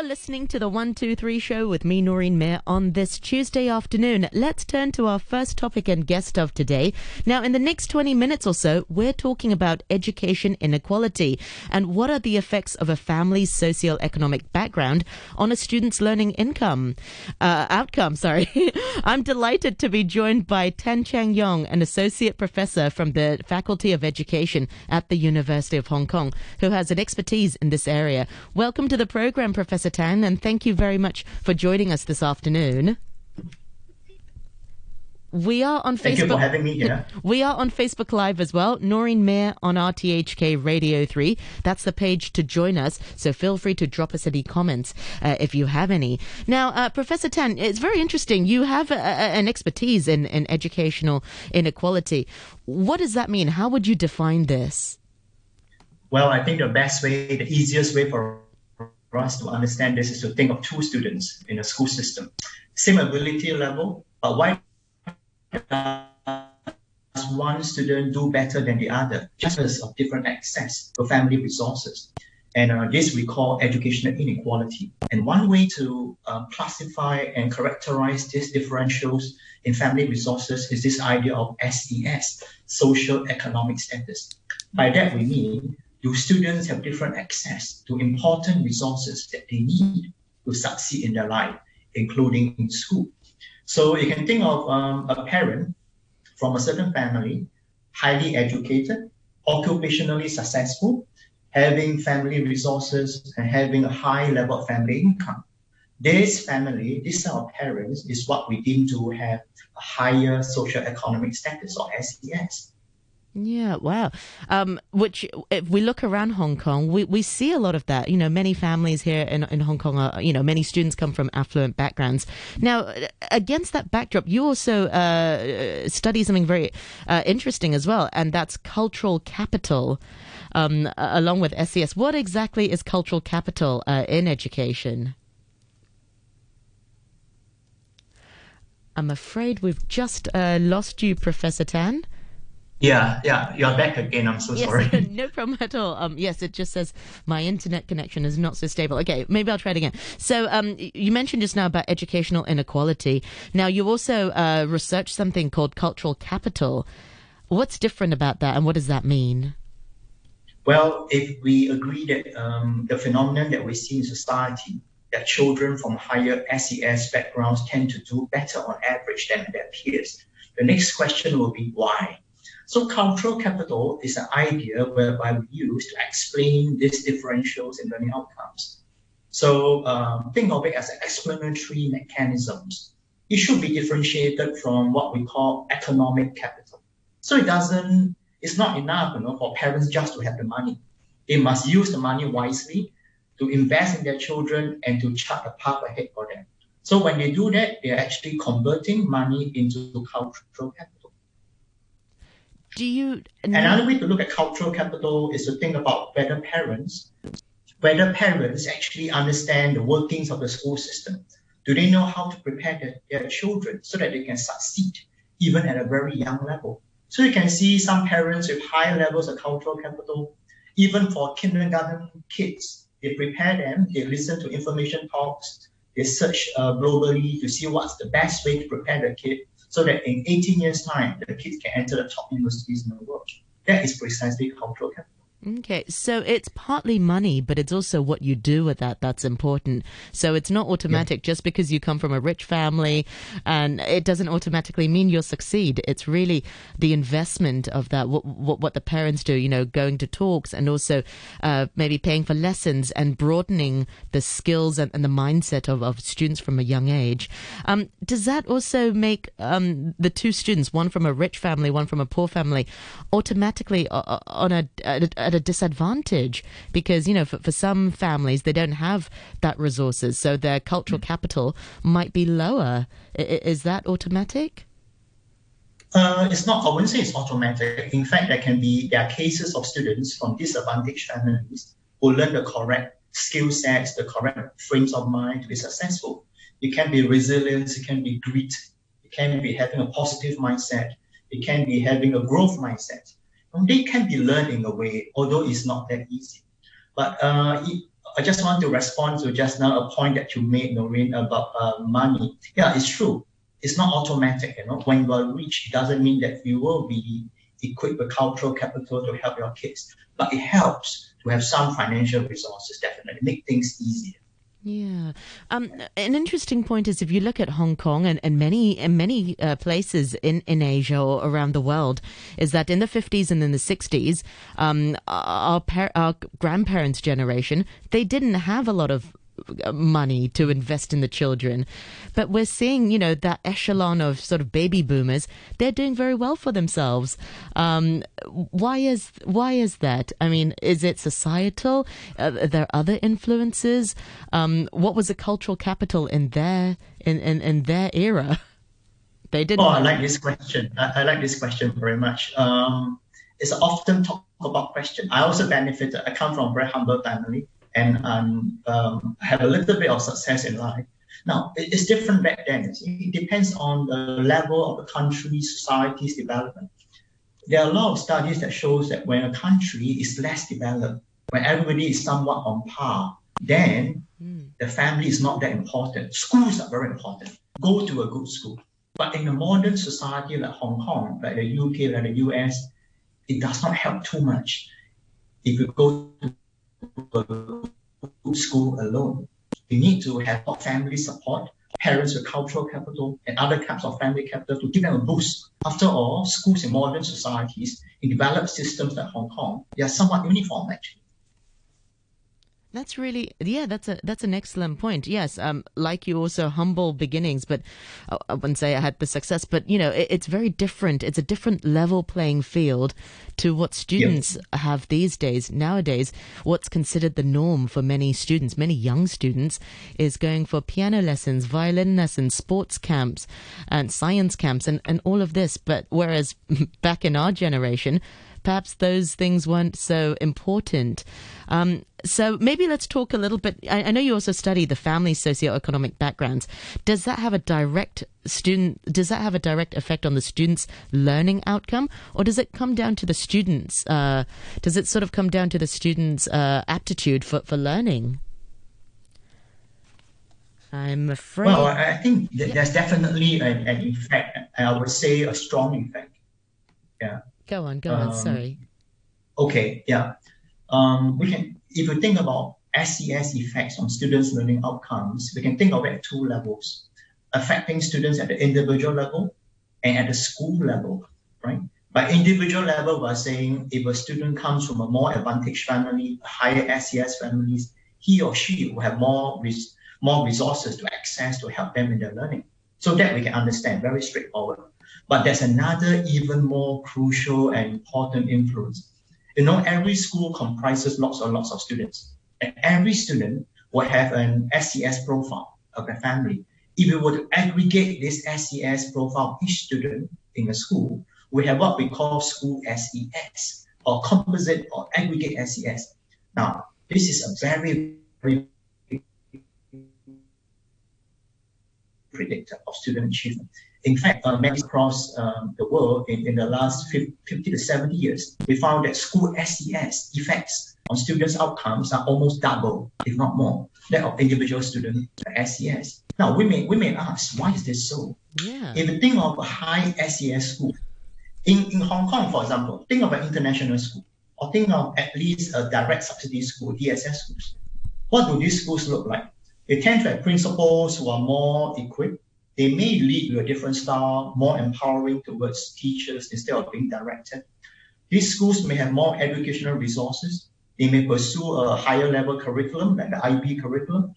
You're listening to the 123 show with me, Noreen Mir, on this Tuesday afternoon. Let's turn to our first topic and guest of today. Now, in the next 20 minutes or so, we're talking about education inequality and what are the effects of a family's socio-economic background on a student's learning income, uh, outcome. Sorry. I'm delighted to be joined by Tan Cheng-yong, an associate professor from the Faculty of Education at the University of Hong Kong, who has an expertise in this area. Welcome to the program, Professor. Professor Tan, and thank you very much for joining us this afternoon. We are on Thank Facebook. you for having me here. We are on Facebook Live as well. Noreen Mir on RTHK Radio 3. That's the page to join us. So feel free to drop us any comments uh, if you have any. Now, uh, Professor Tan, it's very interesting. You have a, a, an expertise in, in educational inequality. What does that mean? How would you define this? Well, I think the best way, the easiest way for for us to understand this is to think of two students in a school system. Same ability level, but why does one student do better than the other? Just because of different access to family resources. And uh, this we call educational inequality. And one way to uh, classify and characterize these differentials in family resources is this idea of SES, social economic status. By that we mean do students have different access to important resources that they need to succeed in their life, including in school? So you can think of um, a parent from a certain family, highly educated, occupationally successful, having family resources and having a high level of family income. This family, this set of parents is what we deem to have a higher social economic status or SES. Yeah, wow. Um, which, if we look around Hong Kong, we, we see a lot of that. You know, many families here in, in Hong Kong are, you know, many students come from affluent backgrounds. Now, against that backdrop, you also uh, study something very uh, interesting as well, and that's cultural capital. Um, along with SES, what exactly is cultural capital uh, in education? I'm afraid we've just uh, lost you, Professor Tan. Yeah, yeah, you're back again. I'm so yes, sorry. no problem at all. Um, yes, it just says my internet connection is not so stable. Okay, maybe I'll try it again. So, um, you mentioned just now about educational inequality. Now, you also uh, researched something called cultural capital. What's different about that, and what does that mean? Well, if we agree that um, the phenomenon that we see in society, that children from higher SES backgrounds tend to do better on average than their peers, the next question will be why? So cultural capital is an idea whereby we use to explain these differentials in learning outcomes. So um, think of it as explanatory mechanisms. It should be differentiated from what we call economic capital. So it doesn't, it's not enough you know, for parents just to have the money. They must use the money wisely to invest in their children and to chart a path ahead for them. So when they do that, they're actually converting money into cultural capital. Do you another way to look at cultural capital is to think about whether parents, whether parents actually understand the workings of the school system. Do they know how to prepare their, their children so that they can succeed even at a very young level? So you can see some parents with high levels of cultural capital, even for kindergarten kids, they prepare them, they listen to information talks, they search uh, globally to see what's the best way to prepare the kid so that in 18 years' time, the kids can enter the top universities in the world. That is precisely cultural capital. Okay, so it's partly money, but it's also what you do with that that's important. So it's not automatic yeah. just because you come from a rich family and it doesn't automatically mean you'll succeed. It's really the investment of that, what, what, what the parents do, you know, going to talks and also uh, maybe paying for lessons and broadening the skills and, and the mindset of, of students from a young age. Um, does that also make um, the two students, one from a rich family, one from a poor family, automatically uh, on a, a at a disadvantage because you know for, for some families they don't have that resources so their cultural mm. capital might be lower I, is that automatic uh, it's not. I wouldn't say it's automatic. In fact, there can be there are cases of students from disadvantaged families who learn the correct skill sets, the correct frames of mind to be successful. It can be resilience. It can be grit. It can be having a positive mindset. It can be having a growth mindset they can be learned in a way, although it's not that easy. But uh, I just want to respond to just now a point that you made, Noreen, about uh, money. Yeah, it's true. It's not automatic. You know, when you are rich, it doesn't mean that you will be equipped with cultural capital to help your kids, but it helps to have some financial resources. Definitely make things easier. Yeah, um, an interesting point is if you look at Hong Kong and, and many and many uh, places in, in Asia or around the world, is that in the fifties and in the sixties, um, our par- our grandparents' generation they didn't have a lot of money to invest in the children. But we're seeing, you know, that echelon of sort of baby boomers, they're doing very well for themselves. Um, why is why is that? I mean, is it societal? Uh, are there other influences? Um, what was the cultural capital in their in, in, in their era? They didn't. Oh, I like this question. I, I like this question very much. Um, it's often talked about question. I also benefited. I come from a very humble family and um, um, have a little bit of success in life. Now, it's different back then. It depends on the level of the country, society's development. There are a lot of studies that shows that when a country is less developed, when everybody is somewhat on par, then mm. the family is not that important. Schools are very important. Go to a good school. But in a modern society like Hong Kong, like the UK, like the US, it does not help too much. If you go to school alone. You need to have family support, parents with cultural capital, and other types of family capital to give them a boost. After all, schools in modern societies, in developed systems like Hong Kong, they are somewhat uniform actually. That's really yeah. That's a that's an excellent point. Yes, um, like you also humble beginnings, but I, I wouldn't say I had the success. But you know, it, it's very different. It's a different level playing field to what students yep. have these days. Nowadays, what's considered the norm for many students, many young students, is going for piano lessons, violin lessons, sports camps, and science camps, and and all of this. But whereas back in our generation perhaps those things weren't so important. Um, so maybe let's talk a little bit. I, I, know you also study the family socioeconomic backgrounds. Does that have a direct student? Does that have a direct effect on the student's learning outcome, or does it come down to the students? Uh, does it sort of come down to the student's uh, aptitude for for learning? I'm afraid. Well, I think th- there's definitely an, an effect. I would say a strong effect. Yeah. Go on, go um, on. Sorry. Okay, yeah. Um, we can, if you think about SES effects on students' learning outcomes, we can think of it at two levels, affecting students at the individual level and at the school level, right? By individual level, we're saying if a student comes from a more advantaged family, higher SES families, he or she will have more res- more resources to access to help them in their learning. So that we can understand very straightforward. But there's another even more crucial and important influence. You know, every school comprises lots and lots of students, and every student will have an SES profile of their family. If we were to aggregate this SES profile of each student in a school, we have what we call school SES or composite or aggregate SES. Now, this is a very, very predictor of student achievement. In fact, uh, many across um, the world in, in the last 50, 50 to 70 years, we found that school SES effects on students' outcomes are almost double, if not more, that of individual student SES. Now, we may, we may ask, why is this so? Yeah. If you think of a high SES school, in, in Hong Kong, for example, think of an international school, or think of at least a direct subsidy school, DSS schools. What do these schools look like? They tend to have principals who are more equipped, they may lead to a different style, more empowering towards teachers instead of being directed. These schools may have more educational resources. They may pursue a higher level curriculum, like the IB curriculum.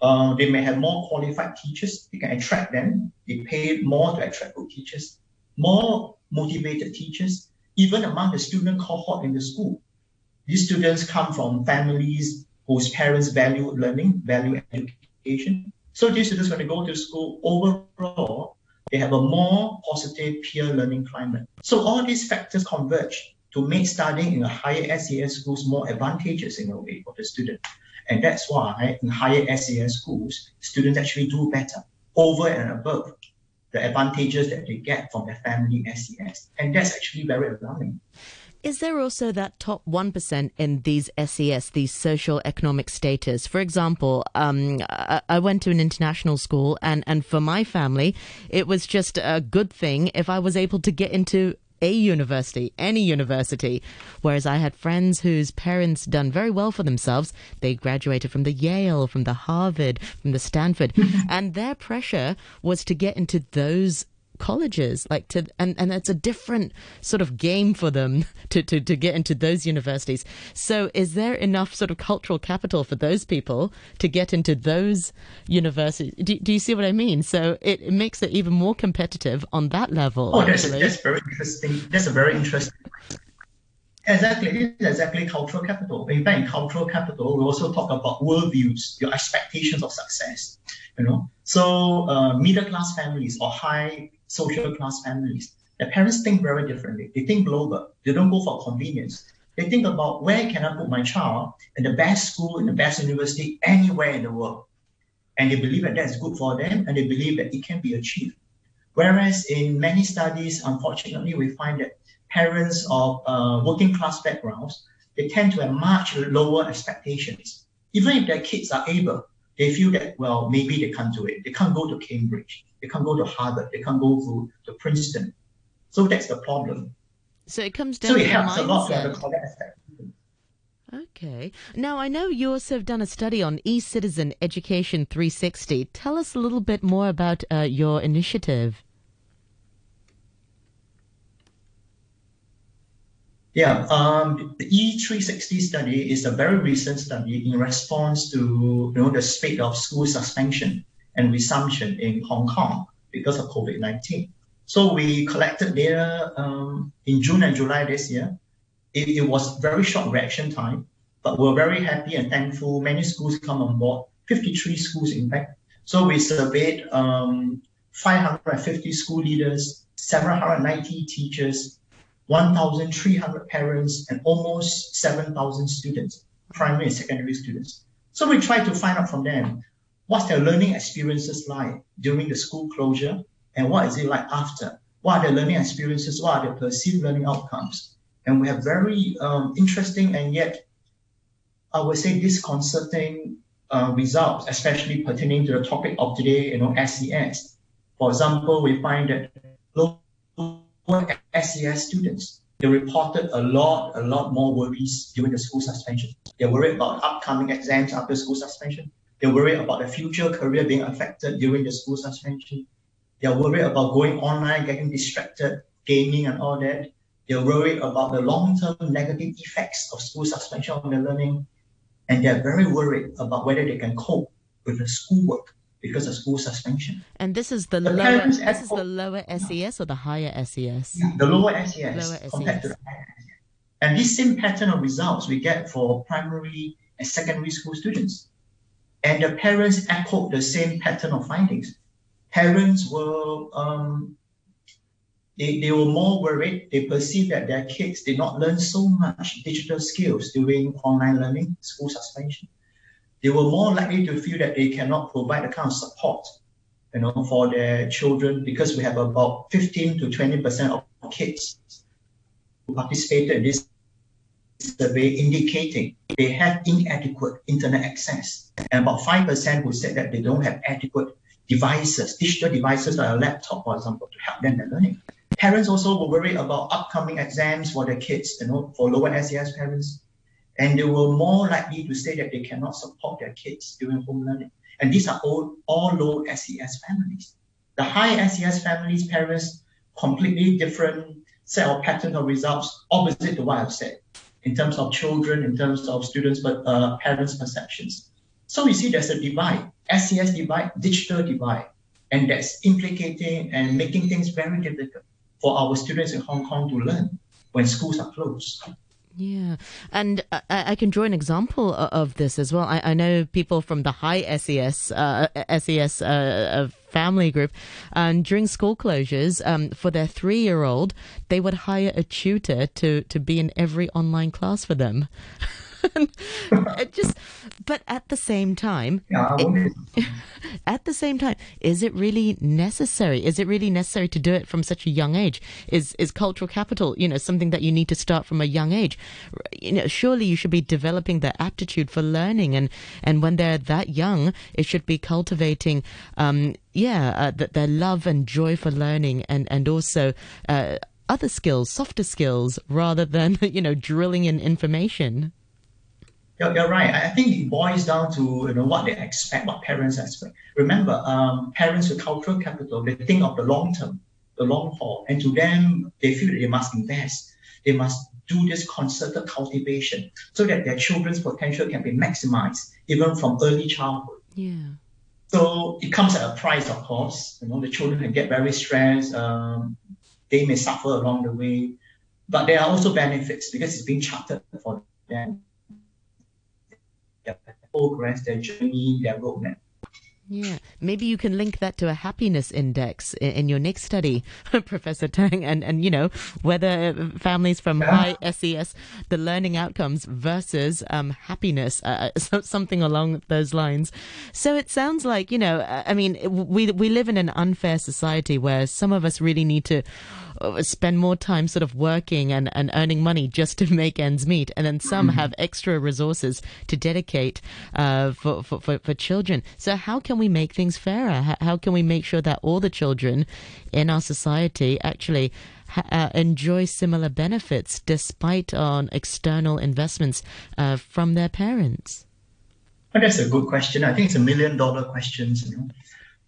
Uh, they may have more qualified teachers. They can attract them. They pay more to attract good teachers, more motivated teachers, even among the student cohort in the school. These students come from families whose parents value learning, value education. So these students, when they go to school, overall, they have a more positive peer learning climate. So all these factors converge to make studying in a higher SES schools more advantageous in a way for the student. And that's why in higher SES schools, students actually do better over and above the advantages that they get from their family SES. And that's actually very alarming. Is there also that top 1% in these SES, these social economic status? For example, um, I went to an international school, and, and for my family, it was just a good thing if I was able to get into a university, any university. Whereas I had friends whose parents done very well for themselves. They graduated from the Yale, from the Harvard, from the Stanford, and their pressure was to get into those colleges like to and and it's a different sort of game for them to, to to get into those universities. So is there enough sort of cultural capital for those people to get into those universities? Do, do you see what i mean? So it, it makes it even more competitive on that level oh that's, that's very interesting. That's a very interesting Exactly, exactly cultural capital. In fact, cultural capital, we also talk about worldviews, your expectations of success. You know, so uh, middle class families or high social class families, their parents think very differently. They think global. They don't go for convenience. They think about where can I put my child in the best school, in the best university, anywhere in the world. And they believe that that's good for them and they believe that it can be achieved. Whereas in many studies, unfortunately, we find that parents of uh, working class backgrounds, they tend to have much lower expectations. Even if their kids are able, they feel that, well, maybe they can't do it. They can't go to Cambridge. They can't go to Harvard. They can't go to, to Princeton. So that's the problem. So it comes down so to helps mindset. a lot to have a correct aspect. Okay. Now, I know you also have done a study on e-citizen education 360. Tell us a little bit more about uh, your initiative. Yeah, um, the E360 study is a very recent study in response to you know the spate of school suspension and resumption in Hong Kong because of COVID-19. So we collected data um, in June and July this year. It, it, was very short reaction time, but we're very happy and thankful. Many schools come on board, 53 schools in fact. So we surveyed um, 550 school leaders, 790 teachers, 1,300 parents, and almost 7,000 students, primary and secondary students. So we try to find out from them what's their learning experiences like during the school closure and what is it like after? What are their learning experiences? What are their perceived learning outcomes? And we have very um, interesting and yet, I would say, disconcerting uh, results, especially pertaining to the topic of today, you know, SES. For example, we find that low SES students, they reported a lot, a lot more worries during the school suspension. They're worried about upcoming exams after school suspension. They're worried about their future career being affected during the school suspension. They're worried about going online, getting distracted, gaming and all that. They're worried about the long-term negative effects of school suspension on their learning. And they're very worried about whether they can cope with the schoolwork because of school suspension. And this is the, the lower this is the lower SES or the higher SES? Yeah, the lower SES lower compared SES. to the higher SES. And this same pattern of results we get for primary and secondary school students. And the parents echoed the same pattern of findings. Parents were um, they, they were more worried. They perceived that their kids did not learn so much digital skills during online learning, school suspension they were more likely to feel that they cannot provide the kind of support, you know, for their children because we have about 15 to 20% of kids who participated in this survey indicating they have inadequate internet access. And about 5% who said that they don't have adequate devices, digital devices like a laptop, for example, to help them in learning. Parents also were worried about upcoming exams for their kids, you know, for lower SES parents and they were more likely to say that they cannot support their kids during home learning. And these are all, all low SES families. The high SES families, parents, completely different set of patterns of results, opposite to what I've said, in terms of children, in terms of students, but uh, parents' perceptions. So we see there's a divide, SES divide, digital divide, and that's implicating and making things very difficult for our students in Hong Kong to learn when schools are closed. Yeah, and I, I, can draw an example of this as well. I, I know people from the high SES uh, SES uh, family group, and during school closures, um, for their three-year-old, they would hire a tutor to to be in every online class for them. just, but at the same time, Yeah, I won't- at the same time, is it really necessary? Is it really necessary to do it from such a young age? Is is cultural capital, you know, something that you need to start from a young age? You know, surely you should be developing their aptitude for learning, and and when they're that young, it should be cultivating, um, yeah, uh, th- their love and joy for learning, and and also. Uh, other skills, softer skills, rather than you know drilling in information. You're, you're right. I think it boils down to you know what they expect, what parents expect. Remember, um, parents with cultural capital, they think of the long term, the long haul, and to them, they feel that they must invest. They must do this concerted cultivation so that their children's potential can be maximized even from early childhood. Yeah. So it comes at a price, of course. You know, the children can get very stressed. Um, they may suffer along the way, but there are also benefits because it's being charted for them. Their progress, their journey, their roadmap. Yeah, maybe you can link that to a happiness index in, in your next study, Professor Tang, and, and you know whether families from Yeah. high SES, the learning outcomes versus um, happiness, uh, so, something along those lines. So it sounds like you know, uh, I mean, we we live in an unfair society where some of us really need to uh, spend more time sort of working and, and earning money just to make ends meet. And then some have extra resources to dedicate uh, for, for, for, for children. So, how can we make things fairer? How, how can we make sure that all the children in our society actually ha- uh, enjoy similar benefits despite on external investments uh, from their parents? But that's a good question. I think it's a million dollar question, you know,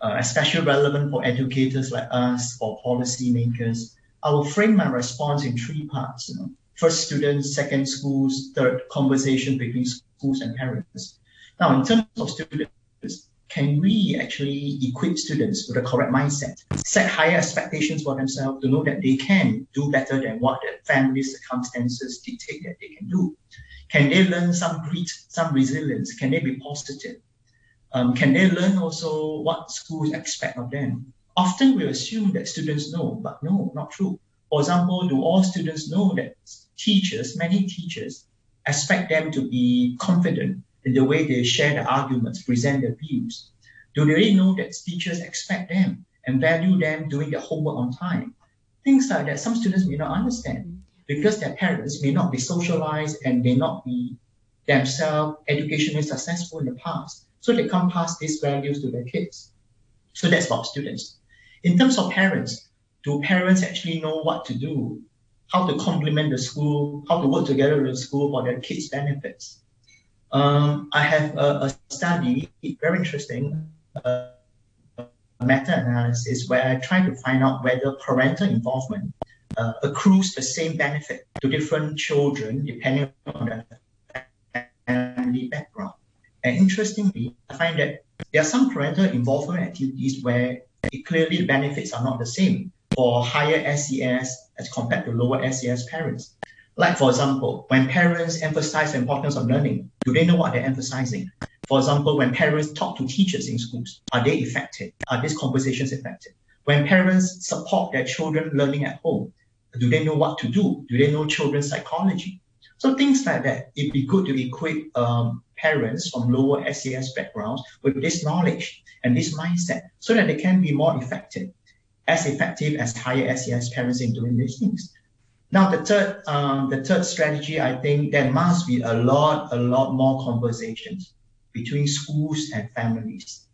uh, especially relevant for educators like us, or policymakers. I will frame my response in three parts. You know. First, students. Second, schools. Third, conversation between schools and parents. Now, in terms of students, can we actually equip students with the correct mindset, set higher expectations for themselves to know that they can do better than what their family circumstances dictate that they can do? Can they learn some grit, some resilience? Can they be positive? Um, can they learn also what schools expect of them? Often we assume that students know, but no, not true. For example, do all students know that teachers, many teachers, expect them to be confident in the way they share the arguments, present their views? Do they really know that teachers expect them and value them doing their homework on time? Things like that, some students may not understand mm-hmm. because their parents may not be socialized and may not be themselves educationally successful in the past. So they can't pass these values to their kids. So that's about students. In terms of parents, do parents actually know what to do? How to complement the school, how to work together with the school for their kids' benefits? Um, I have a, a study, very interesting, uh, meta-analysis where I try to find out whether parental involvement uh, accrues the same benefit to different children depending on their family background. And interestingly, I find that there are some parental involvement activities where clearly the benefits are not the same for higher SES as compared to lower SES parents. Like, for example, when parents emphasize the importance of learning, do they know what they're emphasizing? For example, when parents talk to teachers in schools, are they effective? Are these conversations effective? When parents support their children learning at home, do they know what to do? Do they know children's psychology? So things like that. It'd be good to equip um, parents from lower SES backgrounds with this knowledge and this mindset so that they can be more effective, as effective as higher SES parents in doing these things. Now, the third, um, the third strategy, I think there must be a lot, a lot more conversations between schools and families.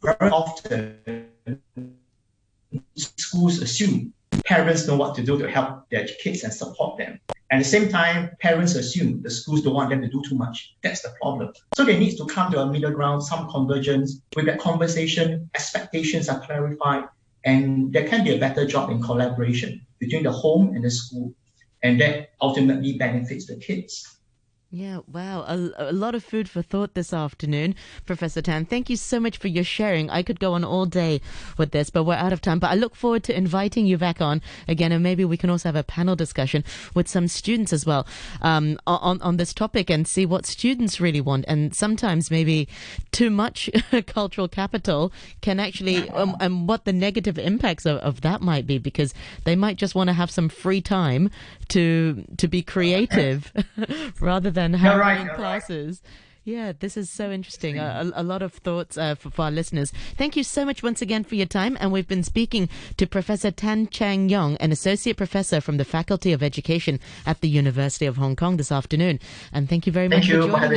Very often, schools assume parents know what to do to help their kids and support them. At the same time, parents assume the schools don't want them to do too much. That's the problem. So there needs to come to a middle ground, some convergence. With that conversation, expectations are clarified, and there can be a better job in collaboration between the home and the school. And that ultimately benefits the kids. Yeah, wow. A, a, lot of food for thought this afternoon, Professor Tan. Thank you so much for your sharing. I could go on all day with this, but we're out of time. But I look forward to inviting you back on again, and maybe we can also have a panel discussion with some students as well um, on, on this topic and see what students really want. And sometimes maybe too much cultural capital can actually, um, and what the negative impacts of, of that might be, because they might just want to have some free time to to be creative rather than than having right, you're right. classes. Yeah, this is so interesting. A, a, a lot of thoughts uh, for, for our listeners. Thank you so much once again for your time. And we've been speaking to Professor Tan Cheng-yong, an associate professor from the Faculty of Education at the University of Hong Kong this afternoon. And thank you very Thank much you for joining us.